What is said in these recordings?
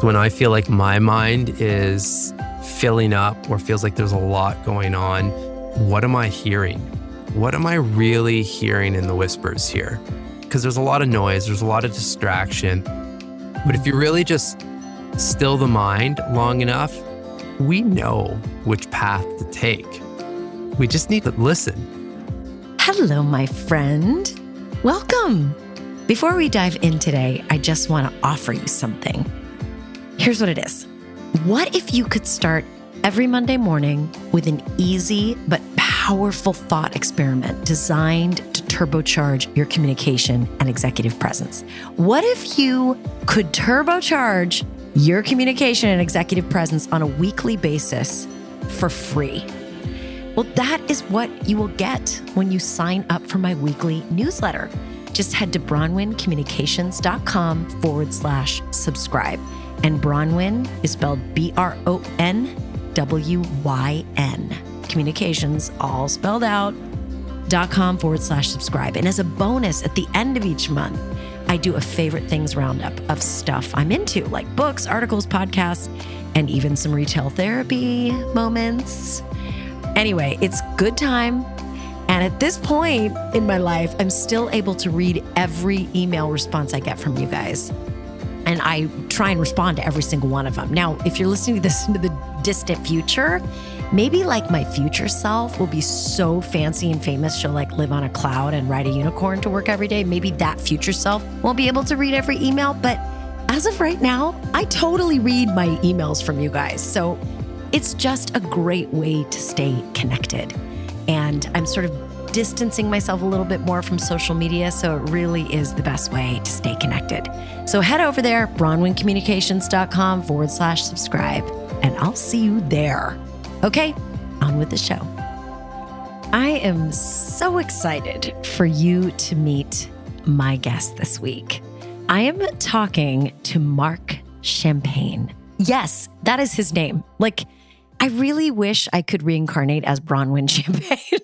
When I feel like my mind is filling up or feels like there's a lot going on, what am I hearing? What am I really hearing in the whispers here? Because there's a lot of noise, there's a lot of distraction. But if you really just still the mind long enough, we know which path to take. We just need to listen. Hello, my friend. Welcome. Before we dive in today, I just want to offer you something. Here's what it is What if you could start every Monday morning with an easy but powerful thought experiment designed to turbocharge your communication and executive presence? What if you could turbocharge your communication and executive presence on a weekly basis for free? Well, that is what you will get when you sign up for my weekly newsletter. Just head to bronwyncommunications.com forward slash subscribe. And Bronwyn is spelled B R O N W Y N. Communications, all spelled out, dot com forward slash subscribe. And as a bonus at the end of each month, I do a favorite things roundup of stuff I'm into, like books, articles, podcasts, and even some retail therapy moments. Anyway, it's good time. And at this point in my life, I'm still able to read every email response I get from you guys. And I try and respond to every single one of them. Now, if you're listening to this into the distant future, maybe like my future self will be so fancy and famous, she'll like live on a cloud and ride a unicorn to work every day. Maybe that future self won't be able to read every email. But as of right now, I totally read my emails from you guys. So it's just a great way to stay connected. And I'm sort of distancing myself a little bit more from social media. So it really is the best way to stay connected. So head over there, bronwyncommunications.com forward slash subscribe, and I'll see you there. Okay, on with the show. I am so excited for you to meet my guest this week. I am talking to Marc Champagne. Yes, that is his name. Like, I really wish I could reincarnate as Bronwyn Champagne.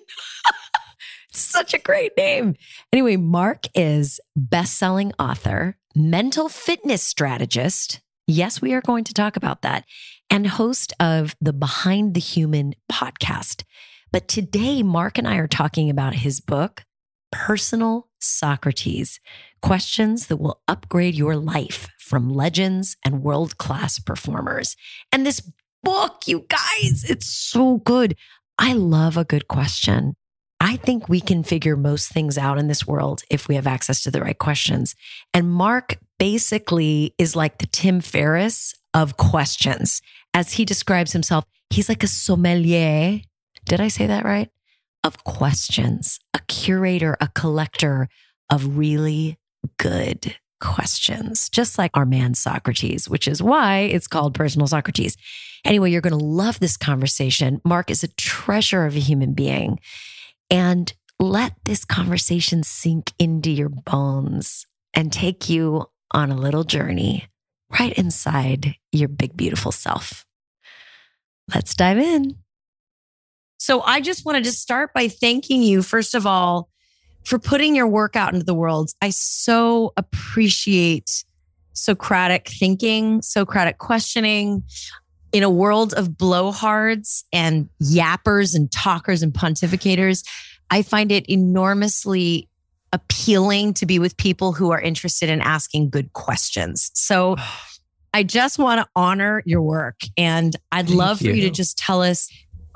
Such a great name. Anyway, Marc is best-selling author, mental fitness strategist. Yes, we are going to talk about that. And host of the Behind the Human podcast. But today, Marc and I are talking about his book, Personal Socrates Questions that will upgrade your life from legends and world class performers. And this book, you guys, it's so good. I love a good question. I think we can figure most things out in this world if we have access to the right questions. And Marc basically is like the Tim Ferriss of questions. As he describes himself, he's like a sommelier. Did I say that right? Of questions, a curator, a collector of really good questions, just like our man Socrates, which is why it's called Personal Socrates. Anyway, you're going to love this conversation. Marc is a treasure of a human being. And let this conversation sink into your bones and take you on a little journey right inside your big, beautiful self. Let's dive in. So, I just wanted to start by thanking you, first of all, for putting your work out into the world. I so appreciate Socratic thinking, Socratic questioning. In a world of blowhards and yappers and talkers and pontificators, I find it enormously appealing to be with people who are interested in asking good questions. So I just want to honor your work. And I'd Thank love for you to just tell us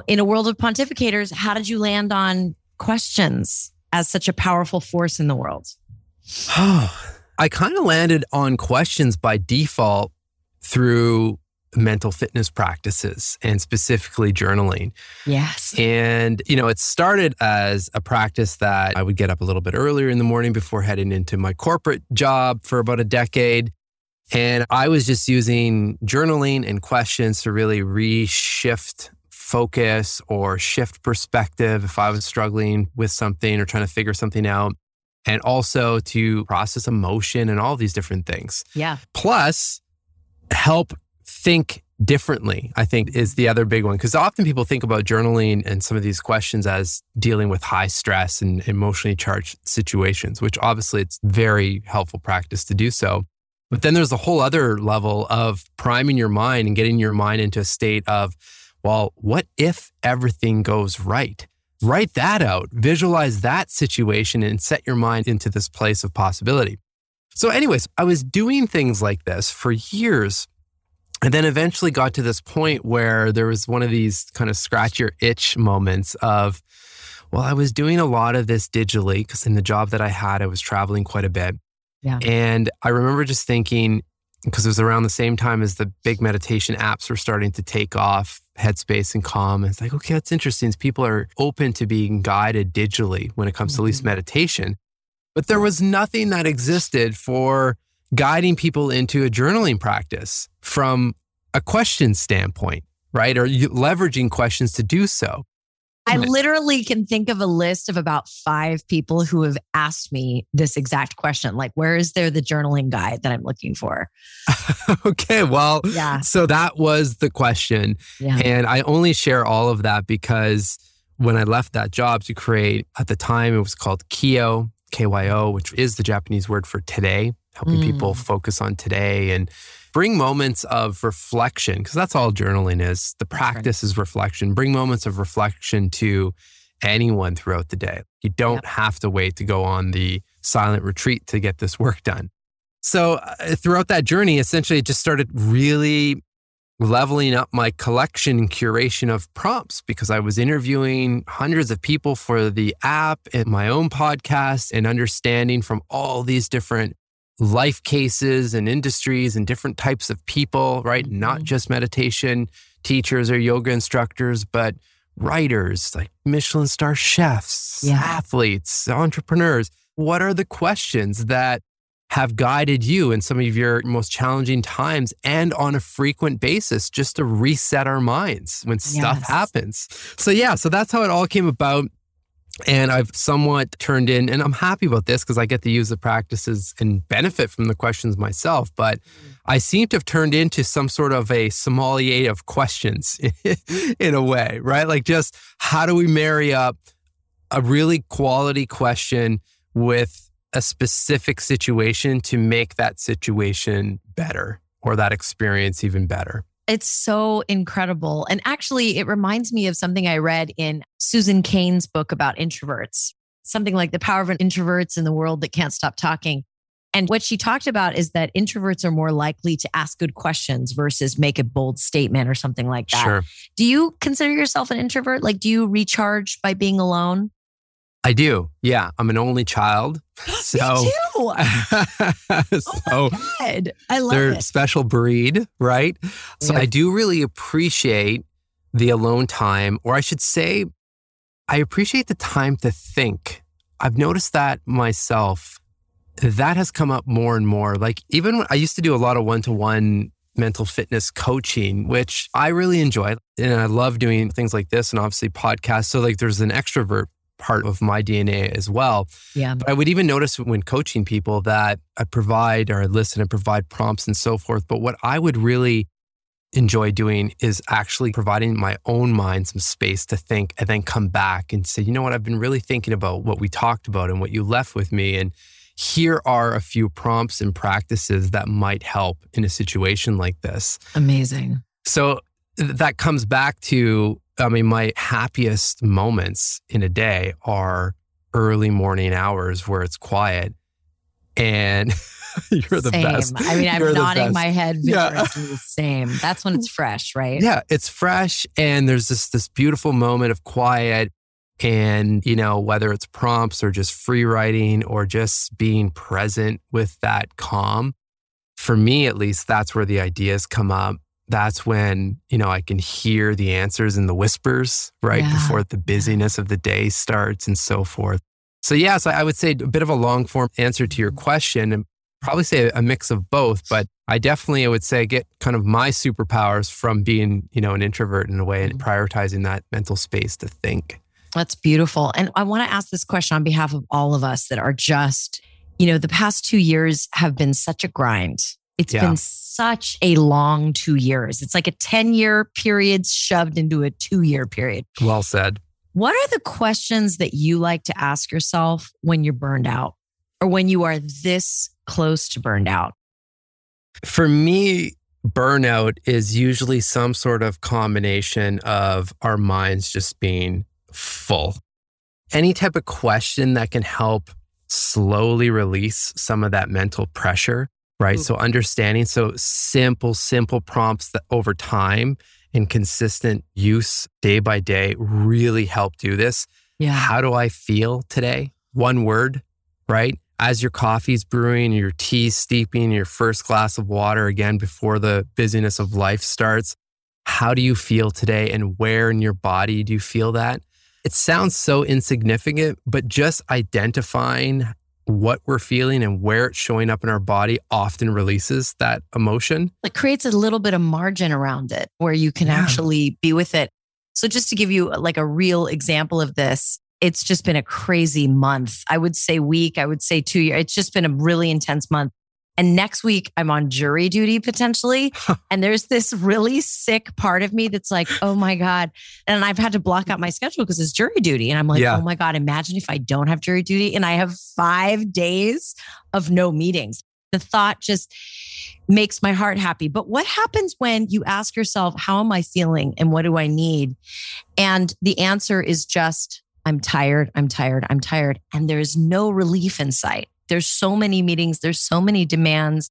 in a world of pontificators, how did you land on questions as such a powerful force in the world? I kind of landed on questions by default through mental fitness practices and specifically journaling. Yes. And, you know, it started as a practice that I would get up a little bit earlier in the morning before heading into my corporate job for about a decade. And I was just using journaling and questions to really reshift focus or shift perspective if I was struggling with something or trying to figure something out. And also to process emotion and all these different things Yeah. plus help think differently i think is the other big one because often people think about journaling and some of these questions as dealing with high stress and emotionally charged situations which obviously it's very helpful practice to do so But then there's a whole other level of priming your mind and getting your mind into a state of, well, what if everything goes right? Write that out, visualize that situation, and set your mind into this place of possibility. So, anyways, I was doing things like this for years. And then eventually got to this point where there was one of these kind of scratch your itch moments of, well, I was doing a lot of this digitally because in the job that I had, I was traveling quite a bit. Yeah. And I remember just thinking, because it was around the same time as the big meditation apps were starting to take off, Headspace and Calm. And It's like, okay, that's interesting. People are open to being guided digitally when it comes mm-hmm. to at least mm-hmm. meditation. But there was nothing that existed for guiding people into a journaling practice from a question standpoint, right? Or leveraging questions to do so. I literally can think of a list of about five people who have asked me this exact question like, where is there the journaling guide that I'm looking for? okay. Well, yeah. So that was the question. Yeah. And I only share all of that because when I left that job to create, at the time, it was called KYO, KYO, which is the Japanese word for today, helping mm. people focus on today and bring moments of reflection, because that's all journaling is. The practice right. is reflection. Bring moments of reflection to anyone throughout the day. You don't yep. have to wait to go on the silent retreat to get this work done. So, uh, throughout that journey, essentially, it just started really leveling up my collection and curation of prompts because I was interviewing hundreds of people for the app and my own podcast and understanding from all these different life cases and industries and different types of people, right? Mm-hmm. Not just meditation teachers or yoga instructors, but writers like Michelin star chefs, yeah. athletes, entrepreneurs. What are the questions that have guided you in some of your most challenging times and on a frequent basis just to reset our minds when stuff yes. happens? So, yeah, so that's how it all came about. And I've somewhat turned in, and I'm happy about this because I get to use the practices and benefit from the questions myself. But mm. I seem to have turned into some sort of a sommelier of questions in a way, right? Like, just how do we marry up a really quality question with a specific situation to make that situation better or that experience even better? It's so incredible. And actually, it reminds me of something I read in Susan Cain's book about introverts, something like the power of introverts in the world that can't stop talking. And what she talked about is that introverts are more likely to ask good questions versus make a bold statement or something like that. Sure. Do you consider yourself an introvert? Like, do you recharge by being alone? I do. Yeah. I'm an only child. So, Me too. Oh so oh my God. I love they're it. special breed, right? So I do really appreciate the alone time, or I should say, I appreciate the time to think. I've noticed that myself. That has come up more and more. Like, even when I used to do a lot of one to one mental fitness coaching, which I really enjoy. And I love doing things like this and obviously podcasts. So, like, there's an extrovert part of my DNA as well. Yeah. But I would even notice when coaching people that I provide or I listen and provide prompts and so forth. But what I would really enjoy doing is actually providing my own mind some space to think and then come back and say, you know what, I've been really thinking about what we talked about and what you left with me. And here are a few prompts and practices that might help in a situation like this. Amazing. So that comes back to I mean, my happiest moments in a day are early morning hours where it's quiet. And you're the same. best. I mean, I'm you're nodding my head yeah. the same. That's when it's fresh, right? Yeah, it's fresh and there's this this beautiful moment of quiet and, you know, whether it's prompts or just free writing or just being present with that calm. For me, at least, that's where the ideas come up that's when you know i can hear the answers in the whispers right yeah. before the busyness of the day starts and so forth so yeah so i would say a bit of a long form answer to your mm-hmm. question and probably say a mix of both but i definitely i would say get kind of my superpowers from being you know an introvert in a way and mm-hmm. prioritizing that mental space to think that's beautiful and i want to ask this question on behalf of all of us that are just you know the past two years have been such a grind it's yeah. been such a long two years. It's like a 10 year period shoved into a two year period. Well said. What are the questions that you like to ask yourself when you're burned out or when you are this close to burned out? For me, burnout is usually some sort of combination of our minds just being full. Any type of question that can help slowly release some of that mental pressure, right? Ooh. So, understanding, so simple, simple prompts that over time and consistent use day by day really help do this. Yeah. How do I feel today? One word, right? As your coffee's brewing, your tea's steeping, your first glass of water again before the busyness of life starts. How do you feel today and where in your body do you feel that? It sounds so insignificant, but just identifying what we're feeling and where it's showing up in our body often releases that emotion. It creates a little bit of margin around it where you can yeah. actually be with it. So, just to give you uh, like a real example of this, it's just been a crazy month. I would say week, I would say two years. It's just been a really intense month. And next week, I'm on jury duty potentially. and there's this really sick part of me that's like, oh my God. And I've had to block out my schedule because it's jury duty. And I'm like, yeah. oh my God, imagine if I don't have jury duty and I have five days of no meetings. The thought just makes my heart happy. But what happens when you ask yourself, how am I feeling and what do I need? And the answer is just, I'm tired, I'm tired, I'm tired. And there's no relief in sight. There's so many meetings, there's so many demands.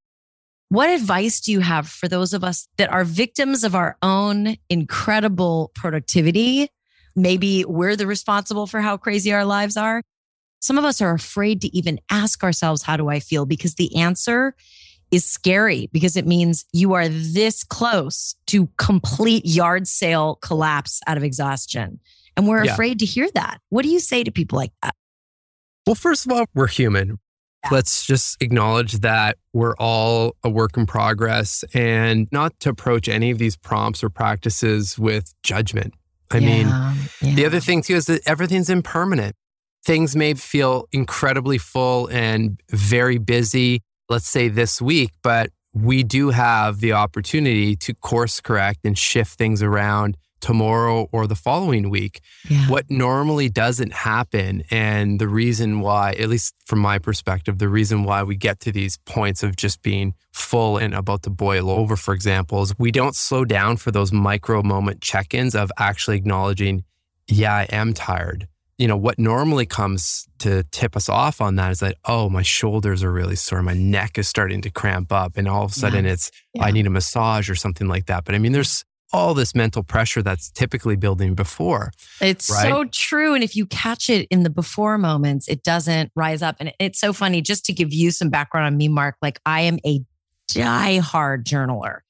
What advice do you have for those of us that are victims of our own incredible productivity? Maybe we're the responsible for how crazy our lives are. Some of us are afraid to even ask ourselves, How do I feel? Because the answer is scary because it means you are this close to complete yard sale collapse out of exhaustion. And we're yeah. afraid to hear that. What do you say to people like that? Well, first of all, we're human. Let's just acknowledge that we're all a work in progress and not to approach any of these prompts or practices with judgment. I yeah, mean, yeah. the other thing too is that everything's impermanent. Things may feel incredibly full and very busy, let's say this week, but we do have the opportunity to course correct and shift things around tomorrow or the following week. Yeah. What normally doesn't happen, and the reason why, at least from my perspective, the reason why we get to these points of just being full and about to boil over, for example, is we don't slow down for those micro moment check ins of actually acknowledging, yeah, I am tired. You know, what normally comes to tip us off on that is that, oh, my shoulders are really sore. My neck is starting to cramp up. And all of a sudden yeah. it's, yeah. I need a massage or something like that. But I mean, there's all this mental pressure that's typically building before. It's right? so true. And if you catch it in the before moments, it doesn't rise up. And it's so funny, just to give you some background on me, Marc, like I am a die-hard journaler.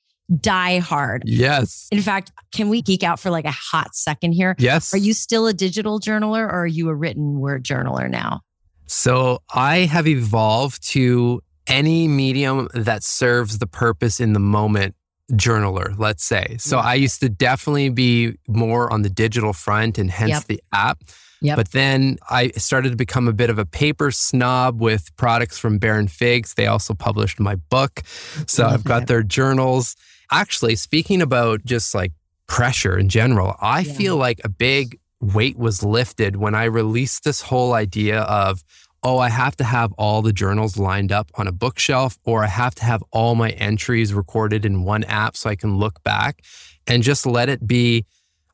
Die hard. Yes. In fact, can we geek out for like a hot second here? Yes. Are you still a digital journaler or are you a written word journaler now? So I have evolved to any medium that serves the purpose in the moment journaler, let's say. So mm. I used to definitely be more on the digital front and hence yep. the app. Yep. But then I started to become a bit of a paper snob with products from Baron Figs. They also published my book. So I've got their journals. Actually, speaking about just like pressure in general, I yeah. feel like a big weight was lifted when I released this whole idea of oh, I have to have all the journals lined up on a bookshelf, or I have to have all my entries recorded in one app so I can look back and just let it be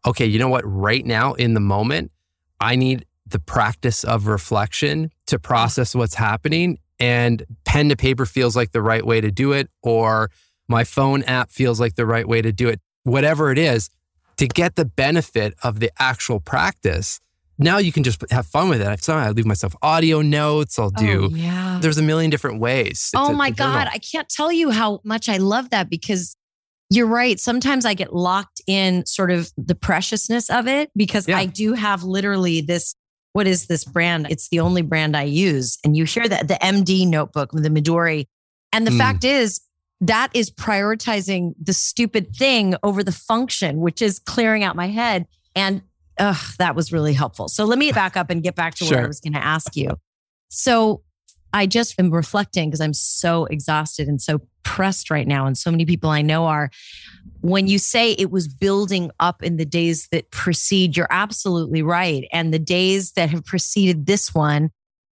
okay, you know what? Right now, in the moment, I need the practice of reflection to process what's happening. And pen to paper feels like the right way to do it, or my phone app feels like the right way to do it. Whatever it is, to get the benefit of the actual practice now you can just have fun with it. I leave myself audio notes. I'll do. Oh, yeah. There's a million different ways. Oh my God. I can't tell you how much I love that because you're right. Sometimes I get locked in sort of the preciousness of it because yeah. I do have literally this. What is this brand? It's the only brand I use. And you hear that the MD notebook, the Midori. And the mm. fact is, that is prioritizing the stupid thing over the function, which is clearing out my head. And Ugh, that was really helpful. So let me back up and get back to sure. what I was going to ask you. So I just am reflecting because I'm so exhausted and so pressed right now. And so many people I know are. When you say it was building up in the days that precede, you're absolutely right. And the days that have preceded this one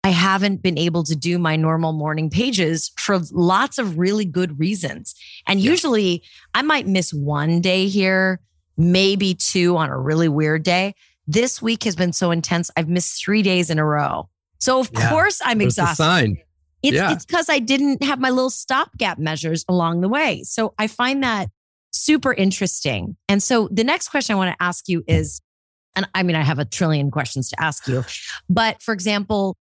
I haven't been able to do my normal morning pages for lots of really good reasons. And usually I might miss one day here, maybe two on a really weird day. This week has been so intense. I've missed three days in a row. So of Yeah. course I'm exhausted. It's Yeah. it's because I didn't have my little stopgap measures along the way. So I find that super interesting. And so the next question I want to ask you is, and I mean I have a trillion questions to ask you, but for example,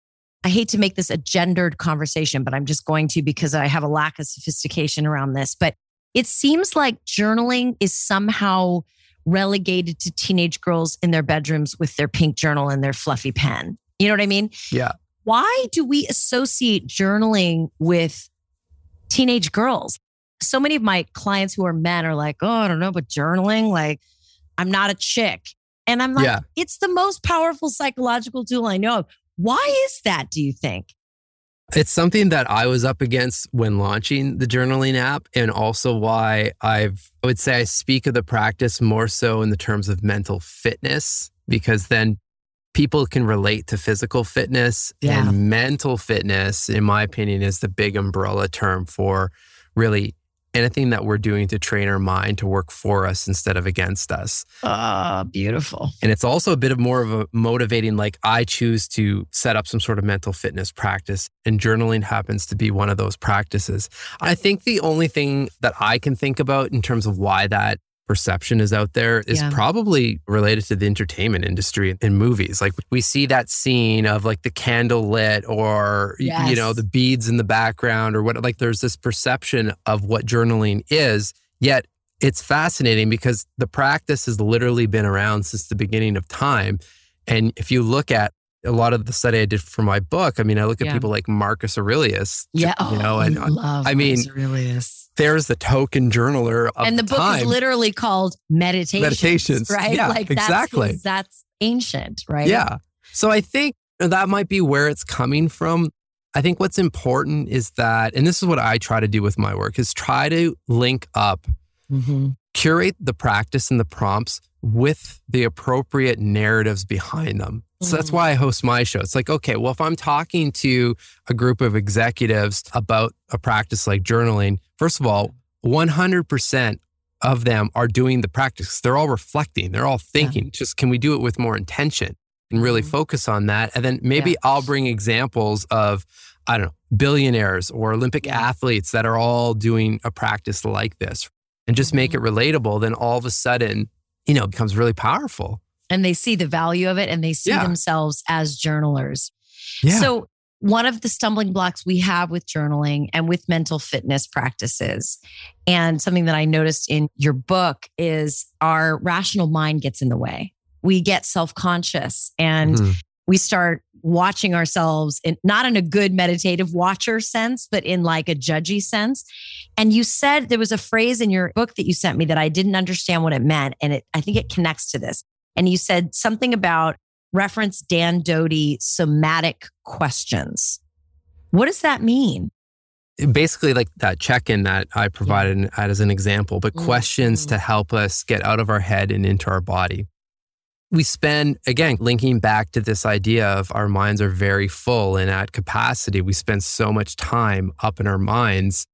I hate to make this a gendered conversation, but I'm just going to because I have a lack of sophistication around this. But it seems like journaling is somehow relegated to teenage girls in their bedrooms with their pink journal and their fluffy pen. You know what I mean? Yeah. Why do we associate journaling with teenage girls? So many of my clients who are men are like, oh, I don't know, but journaling, like, I'm not a chick. And I'm like, Yeah. it's the most powerful psychological tool I know of. Why is that, do you think? It's something that I was up against when launching the journaling app, and also why I've, I would say I speak of the practice more so in the terms of mental fitness, because then people can relate to physical fitness Yeah. and mental fitness, in my opinion, is the big umbrella term for really anything that we're doing to train our mind to work for us instead of against us. Oh, beautiful. And it's also a bit of more of a motivating, like I choose to set up some sort of mental fitness practice, and journaling happens to be one of those practices. I think the only thing that I can think about in terms of why that perception is out there is Yeah. probably related to the entertainment industry and movies. Like we see that scene of like the candle lit or y- you know the beads in the background or what like there's this perception of what journaling is, yet it's fascinating because the practice has literally been around since the beginning of time. And if you look at a lot of the study I did for my book, I mean, I look at Yeah. people like Marcus Aurelius, Yeah. you know, and I love I mean, Marcus Aurelius. there's the token journaler of and the, book time. is literally called Meditations. Meditations. Right? Yeah, like that's exactly. that's ancient, right? Yeah. So I think that might be where it's coming from. I think what's important is that, and this is what I try to do with my work, is try to link up, Mhm. curate the practice and the prompts with the appropriate narratives behind them. So that's why I host my show. It's like, okay, well, if I'm talking to a group of executives about a practice like journaling, first of all, 100% of them are doing the practice. They're all reflecting, they're all thinking. Just can we do it with more intention and really Mhm. focus on that? And then maybe Yeah. I'll bring examples of, I don't know, billionaires or Olympic Yeah. athletes that are all doing a practice like this and just make Mm-hmm. it relatable. Then all of a sudden, you know, it becomes really powerful. And they see the value of it and they see Yeah. themselves as journalers. Yeah. So, one of the stumbling blocks we have with journaling and with mental fitness practices, and something that I noticed in your book is our rational mind gets in the way. We get self conscious and Mhm. we start watching ourselves in not in a good meditative watcher sense, but in like a judgy sense. And you said there was a phrase in your book that you sent me that I didn't understand what it meant. And it, I think it connects to this. And you said something about reference Dan Doty somatic questions. What does that mean? basically like that check-in that I provided as an example, but Mhm. questions to help us get out of our head and into our body. We spend again linking back to this idea of our minds are very full and at capacity. We spend so much time up in our minds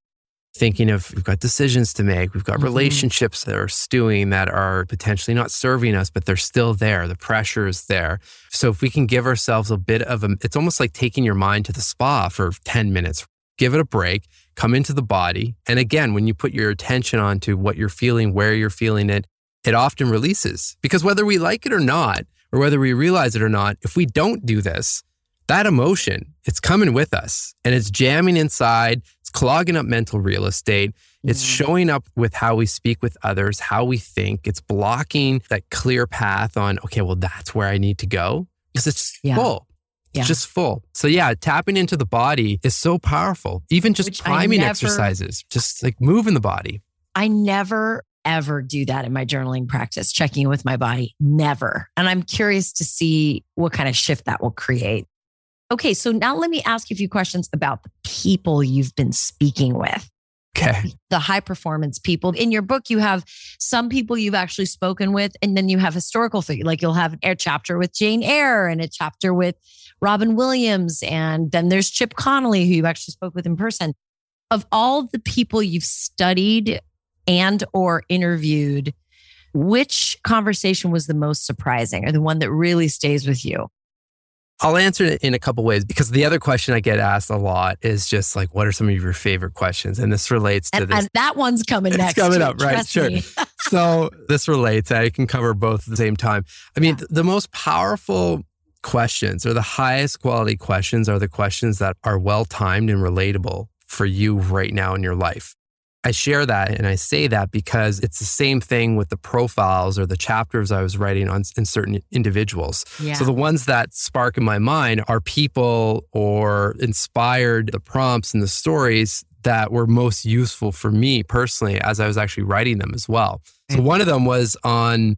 thinking of we've got decisions to make, we've got Mhm. relationships that are stewing that are potentially not serving us, but they're still there. The pressure is there. So if we can give ourselves a bit of a, it's almost like taking your mind to the spa for 10 minutes, give it a break, come into the body. And again, when you put your attention onto what you're feeling, where you're feeling it, it often releases. Because whether we like it or not, or whether we realize it or not, if we don't do this, that emotion, it's coming with us and it's jamming inside, it's clogging up mental real estate. It's showing up with how we speak with others, how we think. It's blocking that clear path on, okay, well, that's where I need to go because it's just Yeah. full. Yeah. It's just full. So, yeah, tapping into the body is so powerful. Even just Which priming never- exercises, just like moving the body. I never ever do that in my journaling practice, checking in with my body. Never. And I'm curious to see what kind of shift that will create. Okay, so now let me ask you a few questions about the people you've been speaking with. Okay. The high performance people. In your book, you have some people you've actually spoken with, and then you have historical figures. Like you'll have a chapter with Jane Eyre and a chapter with Robin Williams. And then there's Chip Conley, who you actually spoke with in person. Of all the people you've studied and or interviewed, which conversation was the most surprising or the one that really stays with you? I'll answer it in a couple ways because the other question I get asked a lot is just like, what are some of your favorite questions? And this relates to and, this. And that one's coming next. it's next. coming up, right? Sure. so this relates. I can cover both at the same time. I mean, yeah. the most powerful questions or the highest quality questions are the questions that are well timed and relatable for you right now in your life. I share that and I say that because it's the same thing with the profiles or the chapters I was writing on in certain individuals. Yeah. So the ones that spark in my mind are people or inspired the prompts and the stories that were most useful for me personally as I was actually writing them as well. So one of them was on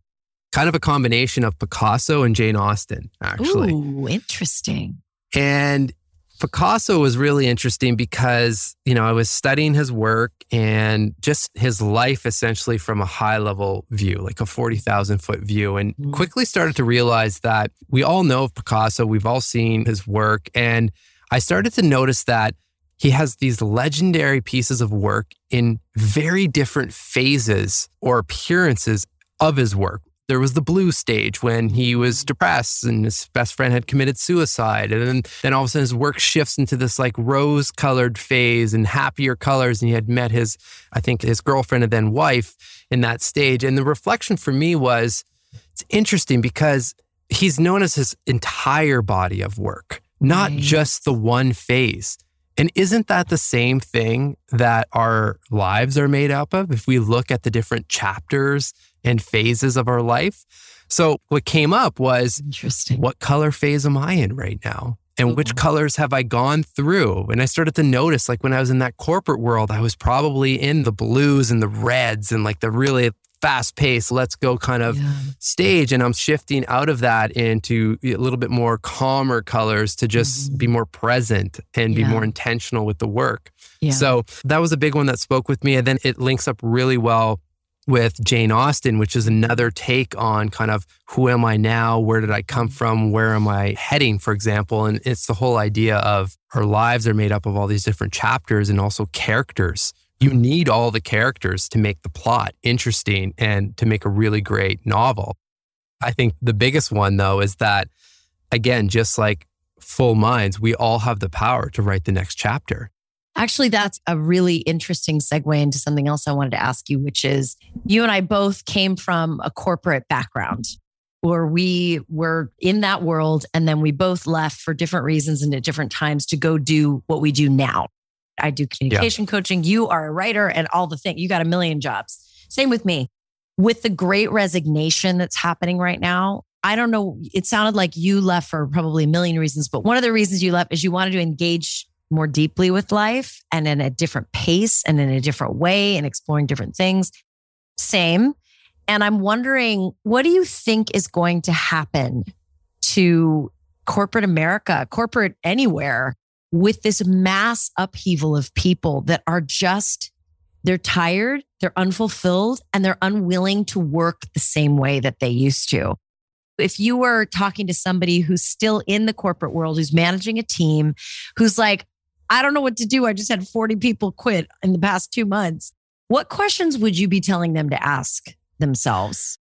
kind of a combination of Picasso and Jane Austen, actually. Ooh, interesting. And Picasso was really interesting because, you know, I was studying his work and just his life essentially from a high level view, like a 40,000 foot view, and mm. quickly started to realize that we all know of Picasso, we've all seen his work. And I started to notice that he has these legendary pieces of work in very different phases or appearances of his work there was the blue stage when he was depressed and his best friend had committed suicide. And then, then all of a sudden his work shifts into this like rose colored phase and happier colors. And he had met his, I think, his girlfriend and then wife in that stage. And the reflection for me was it's interesting because he's known as his entire body of work, not right. just the one phase. And isn't that the same thing that our lives are made up of? If we look at the different chapters and phases of our life. So what came up was interesting. What color phase am I in right now? And which colors have I gone through? And I started to notice, like when I was in that corporate world, I was probably in the blues and the reds and like the really fast paced, let's go kind of yeah. stage. And I'm shifting out of that into a little bit more calmer colors to just mm-hmm. be more present and yeah. be more intentional with the work. Yeah. So that was a big one that spoke with me. And then it links up really well with Jane Austen, which is another take on kind of who am I now? Where did I come from? Where am I heading, for example? And it's the whole idea of our lives are made up of all these different chapters and also characters you need all the characters to make the plot interesting and to make a really great novel. I think the biggest one, though, is that, again, just like full minds, we all have the power to write the next chapter. Actually, that's a really interesting segue into something else I wanted to ask you, which is you and I both came from a corporate background where we were in that world and then we both left for different reasons and at different times to go do what we do now. I do communication yeah. coaching. You are a writer and all the things. You got a million jobs. Same with me. With the great resignation that's happening right now, I don't know. It sounded like you left for probably a million reasons, but one of the reasons you left is you wanted to engage more deeply with life and in a different pace and in a different way and exploring different things. Same. And I'm wondering, what do you think is going to happen to corporate America, corporate anywhere, with this mass upheaval of people that are just, they're tired, they're unfulfilled, and they're unwilling to work the same way that they used to. If you were talking to somebody who's still in the corporate world, who's managing a team, who's like, I don't know what to do. I just had 40 people quit in the past two months. What questions would you be telling them to ask themselves?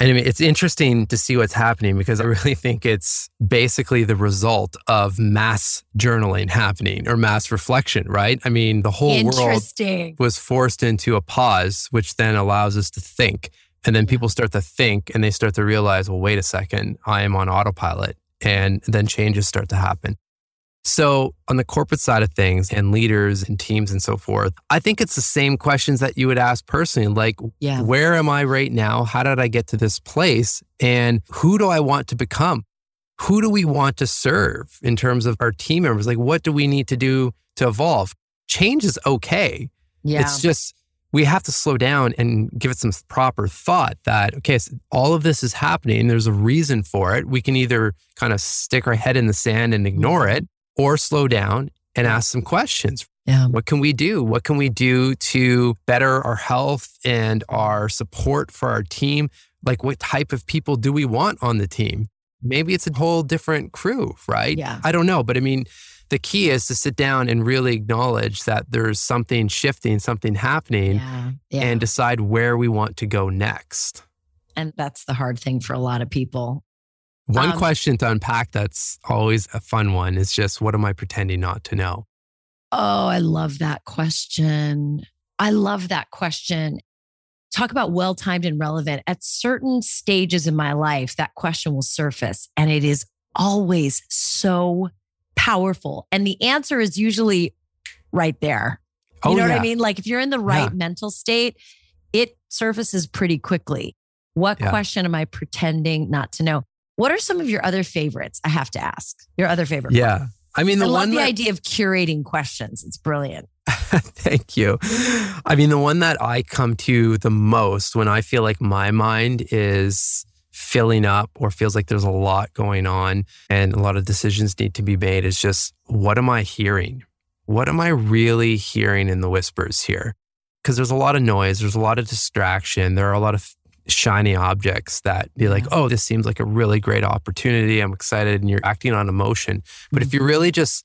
And I mean, it's interesting to see what's happening because I really think it's basically the result of mass journaling happening or mass reflection, right? I mean, the whole world was forced into a pause, which then allows us to think. And then people start to think and they start to realize, well, wait a second, I am on autopilot. And then changes start to happen. So, on the corporate side of things and leaders and teams and so forth, I think it's the same questions that you would ask personally like, yeah. where am I right now? How did I get to this place? And who do I want to become? Who do we want to serve in terms of our team members? Like, what do we need to do to evolve? Change is okay. Yeah. It's just, we have to slow down and give it some proper thought that, okay, so all of this is happening. There's a reason for it. We can either kind of stick our head in the sand and ignore it or slow down and ask some questions. Yeah. What can we do? What can we do to better our health and our support for our team? Like, what type of people do we want on the team? Maybe it's a whole different crew, right? Yeah. I don't know. But I mean, the key is to sit down and really acknowledge that there's something shifting, something happening, Yeah. Yeah. and decide where we want to go next. and that's the hard thing for a lot of people. One Um, question to unpack that's always a fun one is just what am I pretending not to know? Oh, I love that question. I love that question. Talk about well timed and relevant. At certain stages in my life, that question will surface, and it is always so powerful. And the answer is usually right there. You Oh, know what. I mean? Like if you're in the right Yeah. mental state, it surfaces pretty quickly. What Yeah. question am I pretending not to know? What are some of your other favorites? I have to ask. Your other favorite. Yeah. I mean, the I love one the that, idea of curating questions. It's brilliant. Thank you. I mean, the one that I come to the most when I feel like my mind is filling up or feels like there's a lot going on and a lot of decisions need to be made is just what am I hearing? What am I really hearing in the whispers here? Because there's a lot of noise, there's a lot of distraction, there are a lot of shiny objects that be like, oh, this seems like a really great opportunity. I'm excited. And you're acting on emotion. But if you really just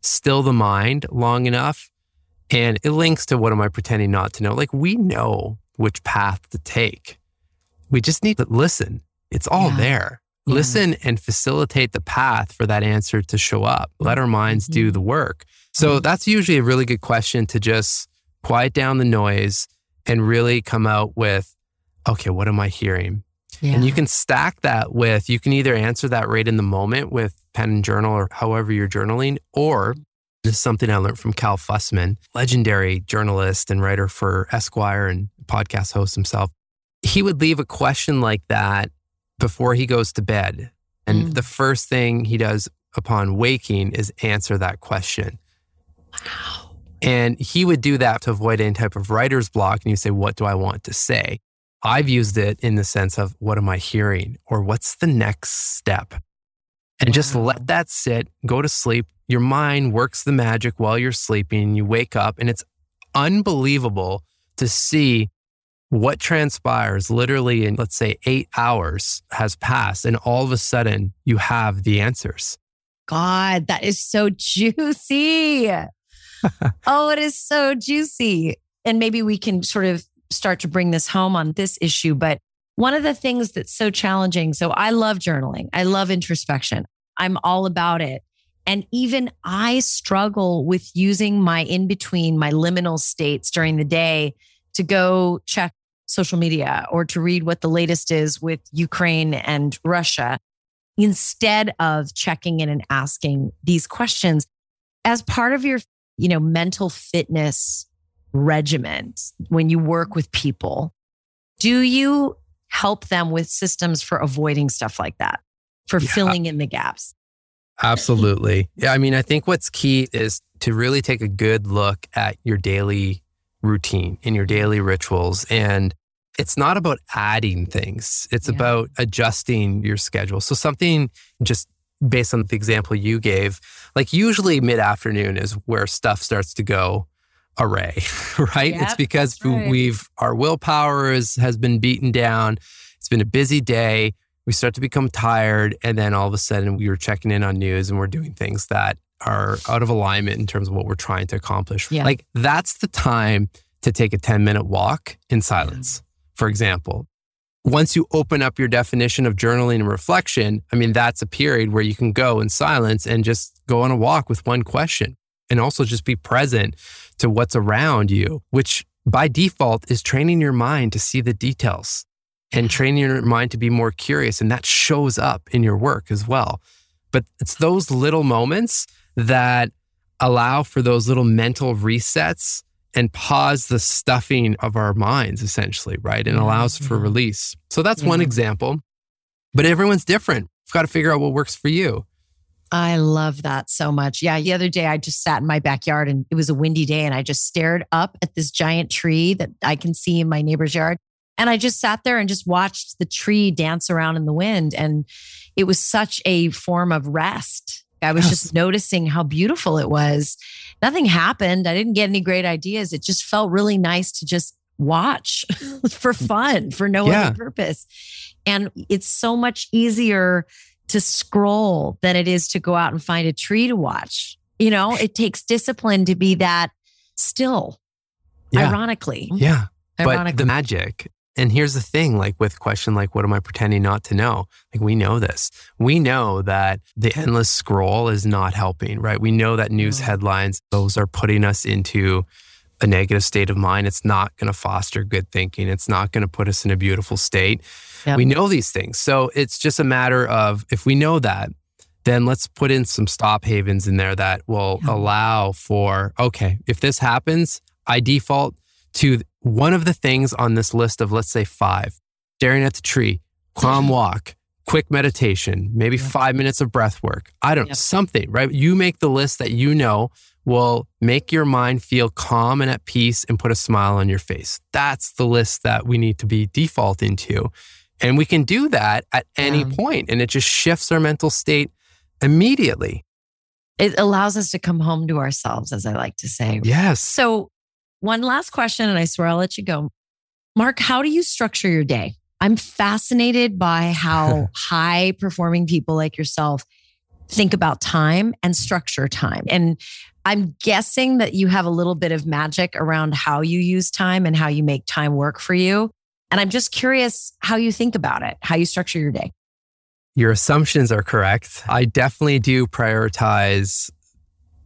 still the mind long enough, and it links to what am I pretending not to know? Like we know which path to take. We just need to listen. It's all Yeah. there. Yeah. Listen and facilitate the path for that answer to show up. Let our minds do Mhm. the work. So Mhm. that's usually a really good question to just quiet down the noise and really come out with, okay, what am I hearing? Yeah. And you can stack that with, you can either answer that right in the moment with pen and journal or however you're journaling, or this is something I learned from Cal Fussman, legendary journalist and writer for Esquire and podcast host himself. He would leave a question like that before he goes to bed. And Mm. the first thing he does upon waking is answer that question. Wow. And he would do that to avoid any type of writer's block. And you say, What do I want to say? I've used it in the sense of, What am I hearing? Or what's the next step? And just let that sit, go to sleep. Your mind works the magic while you're sleeping. You wake up, and it's unbelievable to see what transpires literally in, let's say, eight hours has passed. And all of a sudden, you have the answers. God, that is so juicy. oh, it is so juicy. And maybe we can sort of start to bring this home on this issue. But one of the things that's so challenging so I love journaling, I love introspection, I'm all about it. And even I struggle with using my in between, my liminal states during the day to go check social media or to read what the latest is with Ukraine and Russia instead of checking in and asking these questions as part of your you know mental fitness regimen when you work with people do you help them with systems for avoiding stuff like that for Yeah. filling in the gaps Absolutely. Yeah. I mean, I think what's key is to really take a good look at your daily routine and your daily rituals. And it's not about adding things, it's Yeah. about adjusting your schedule. So, something just based on the example you gave, like usually mid afternoon is where stuff starts to go array, right? it's because right. we've, our willpower is, has been beaten down. It's been a busy day we start to become tired and then all of a sudden we were checking in on news and we're doing things that are out of alignment in terms of what we're trying to accomplish Yeah. like that's the time to take a 10 minute walk in silence mm. for example once you open up your definition of journaling and reflection i mean that's a period where you can go in silence and just go on a walk with one question and also just be present to what's around you which by default is training your mind to see the details and mm-hmm. training your mind to be more curious. And that shows up in your work as well. But it's those little moments that allow for those little mental resets and pause the stuffing of our minds, essentially, right? And mm-hmm. allows for mm-hmm. release. So that's one example. But everyone's different. You've got to figure out what works for you. I love that so much. Yeah. The other day, I just sat in my backyard and it was a windy day, and I just stared up at this giant tree that I can see in my neighbor's yard. And I just sat there and just watched the tree dance around in the wind. And it was such a form of rest I was just noticing how beautiful it was. Nothing happened. I didn't get any great ideas. It just felt really nice to just watch for fun, for no Yeah. other purpose. And it's so much easier to scroll than it is to go out and find a tree to watch. You know, it takes discipline to be that still, Yeah. ironically. Yeah. But Ironically. the magic, and here's the thing like with question like, what am I pretending not to know? Like, we know this. We know that the endless scroll is not helping, right? We know that news headlines, those are putting us into a negative state of mind. It's not going to foster good thinking. It's not going to put us in a beautiful state. Yep. We know these things. So it's just a matter of if we know that, then let's put in some stop havens in there that will Yeah. allow for, okay, if this happens, I default to one of the things on this list of, let's say, five staring at the tree, calm walk, quick meditation, maybe Yep. five minutes of breath work. I don't know, Yep. something, right? You make the list that you know will make your mind feel calm and at peace and put a smile on your face. That's the list that we need to be defaulting to. And we can do that at any Yeah. point, and it just shifts our mental state immediately. it allows us to come home to ourselves, as I like to say. Yes. So, one last question, and I swear I'll let you go. Marc, how do you structure your day? I'm fascinated by how high performing people like yourself think about time and structure time. And I'm guessing that you have a little bit of magic around how you use time and how you make time work for you. And I'm just curious how you think about it, how you structure your day. Your assumptions are correct. I definitely do prioritize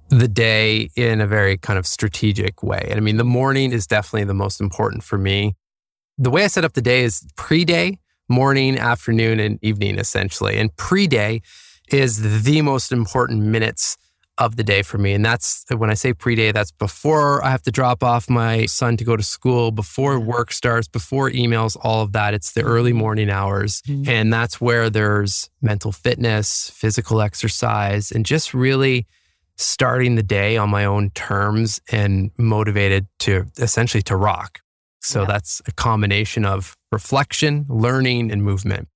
the day in a very kind of strategic way. And I mean, the morning is definitely the most important for me. The way I set up the day is pre day, morning, afternoon, and evening, essentially. And pre day is the most important minutes of the day for me. And that's when I say pre day, that's before I have to drop off my son to go to school, before work starts, before emails, all of that. It's the early morning hours. Mhm. And that's where there's mental fitness, physical exercise, and just really starting the day on my own terms and motivated to essentially to rock. So Yeah. that's a combination of reflection, learning, and movement.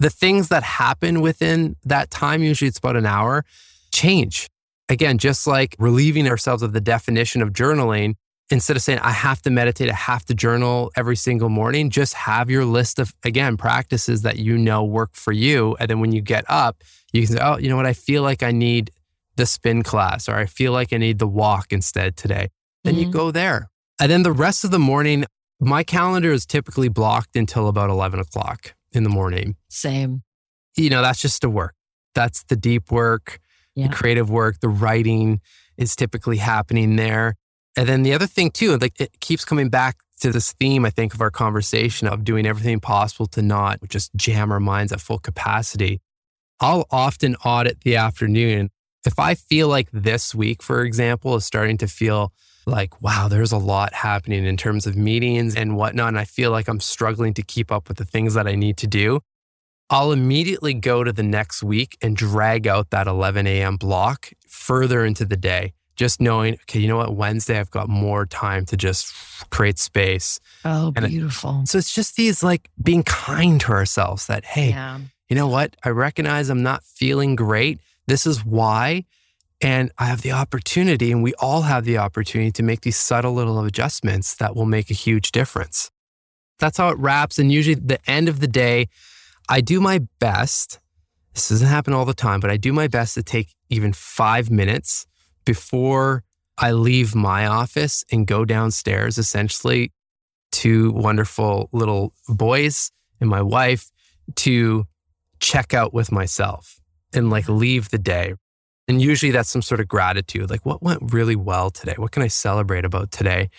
The things that happen within that time, usually it's about an hour, change. Again, just like relieving ourselves of the definition of journaling, instead of saying, I have to meditate, I have to journal every single morning, just have your list of, again, practices that you know work for you. And then when you get up, you can say, Oh, you know what? I feel like I need the spin class, or I feel like I need the walk instead today. Then you Mhm. go there. And then the rest of the morning, my calendar is typically blocked until about 11 o'clock in the morning. Same. You know, that's just the work. That's the deep work, Yeah. the creative work, the writing is typically happening there. And then the other thing too, like it keeps coming back to this theme, I think, of our conversation of doing everything possible to not just jam our minds at full capacity. I'll often audit the afternoon. If I feel like this week, for example, is starting to feel like, wow, there's a lot happening in terms of meetings and whatnot. And I feel like I'm struggling to keep up with the things that I need to do. I'll immediately go to the next week and drag out that 11 a.m. block further into the day, just knowing, okay, you know what? Wednesday, I've got more time to just create space. Oh, And it- beautiful. So it's just these like being kind to ourselves that, hey, yeah. you know what? I recognize I'm not feeling great. This is why. And I have the opportunity, and we all have the opportunity to make these subtle little adjustments that will make a huge difference. That's how it wraps. And usually, the end of the day, I do my best. This doesn't happen all the time, but I do my best to take even five minutes before I leave my office and go downstairs, essentially to wonderful little boys and my wife to check out with myself and like mm-hmm. leave the day. And usually that's some sort of gratitude, like what went really well today? What can I celebrate about today?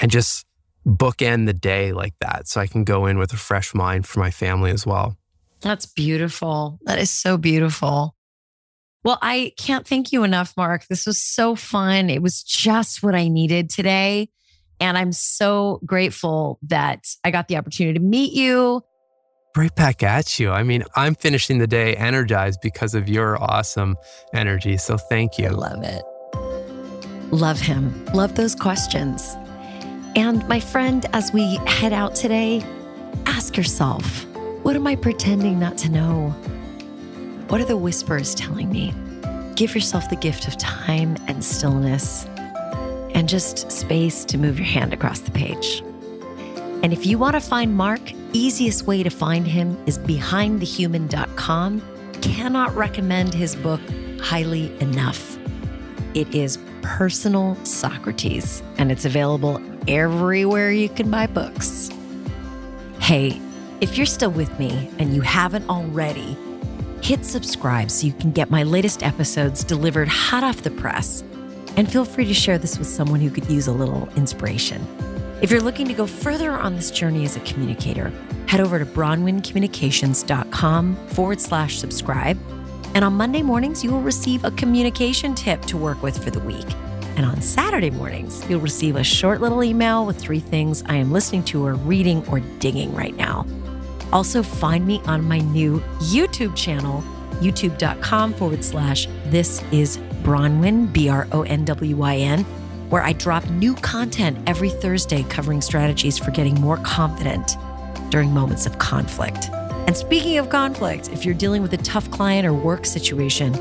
And just bookend the day like that so I can go in with a fresh mind for my family as well. That's beautiful. That is so beautiful. Well, I can't thank you enough, Marc. This was so fun. It was just what I needed today. And I'm so grateful that I got the opportunity to meet you. Right back at you. I mean, I'm finishing the day energized because of your awesome energy. So thank I you. love it. Love him. Love those questions. And my friend, as we head out today, ask yourself what am I pretending not to know? What are the whispers telling me? give yourself the gift of time and stillness and just space to move your hand across the page. And if you want to find Marc, easiest way to find him is behindthehuman.com. Cannot recommend his book highly enough. It is Personal Socrates, and it's available everywhere you can buy books. Hey, if you're still with me and you haven't already, hit subscribe so you can get my latest episodes delivered hot off the press. And feel free to share this with someone who could use a little inspiration. If you're looking to go further on this journey as a communicator, head over to bronwyncommunications.com forward slash subscribe. And on Monday mornings, you will receive a communication tip to work with for the week. And on Saturday mornings, you'll receive a short little email with three things I am listening to or reading or digging right now. Also, find me on my new YouTube channel, youtube.com forward slash this is Bronwyn, B R O N W Y N, where I drop new content every Thursday covering strategies for getting more confident during moments of conflict. And speaking of conflict, if you're dealing with a tough client or work situation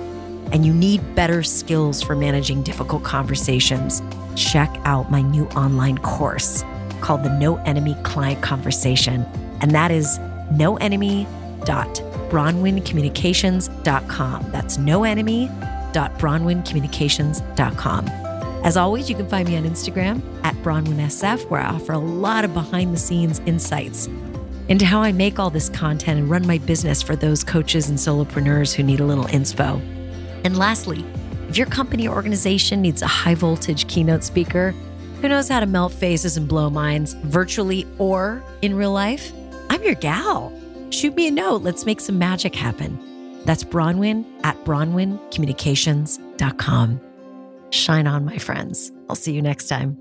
and you need better skills for managing difficult conversations, check out my new online course called the No Enemy Client Conversation. And that is noenemy.bronwyncommunications.com. That's noenemy.bronwyncommunications.com. As always, you can find me on Instagram at BronwynSF, where I offer a lot of behind the scenes insights into how I make all this content and run my business for those coaches and solopreneurs who need a little inspo. And lastly, if your company or organization needs a high voltage keynote speaker who knows how to melt faces and blow minds virtually or in real life, I'm your gal. Shoot me a note. Let's make some magic happen. That's Bronwyn at BronwynCommunications.com. Shine on, my friends. I'll see you next time.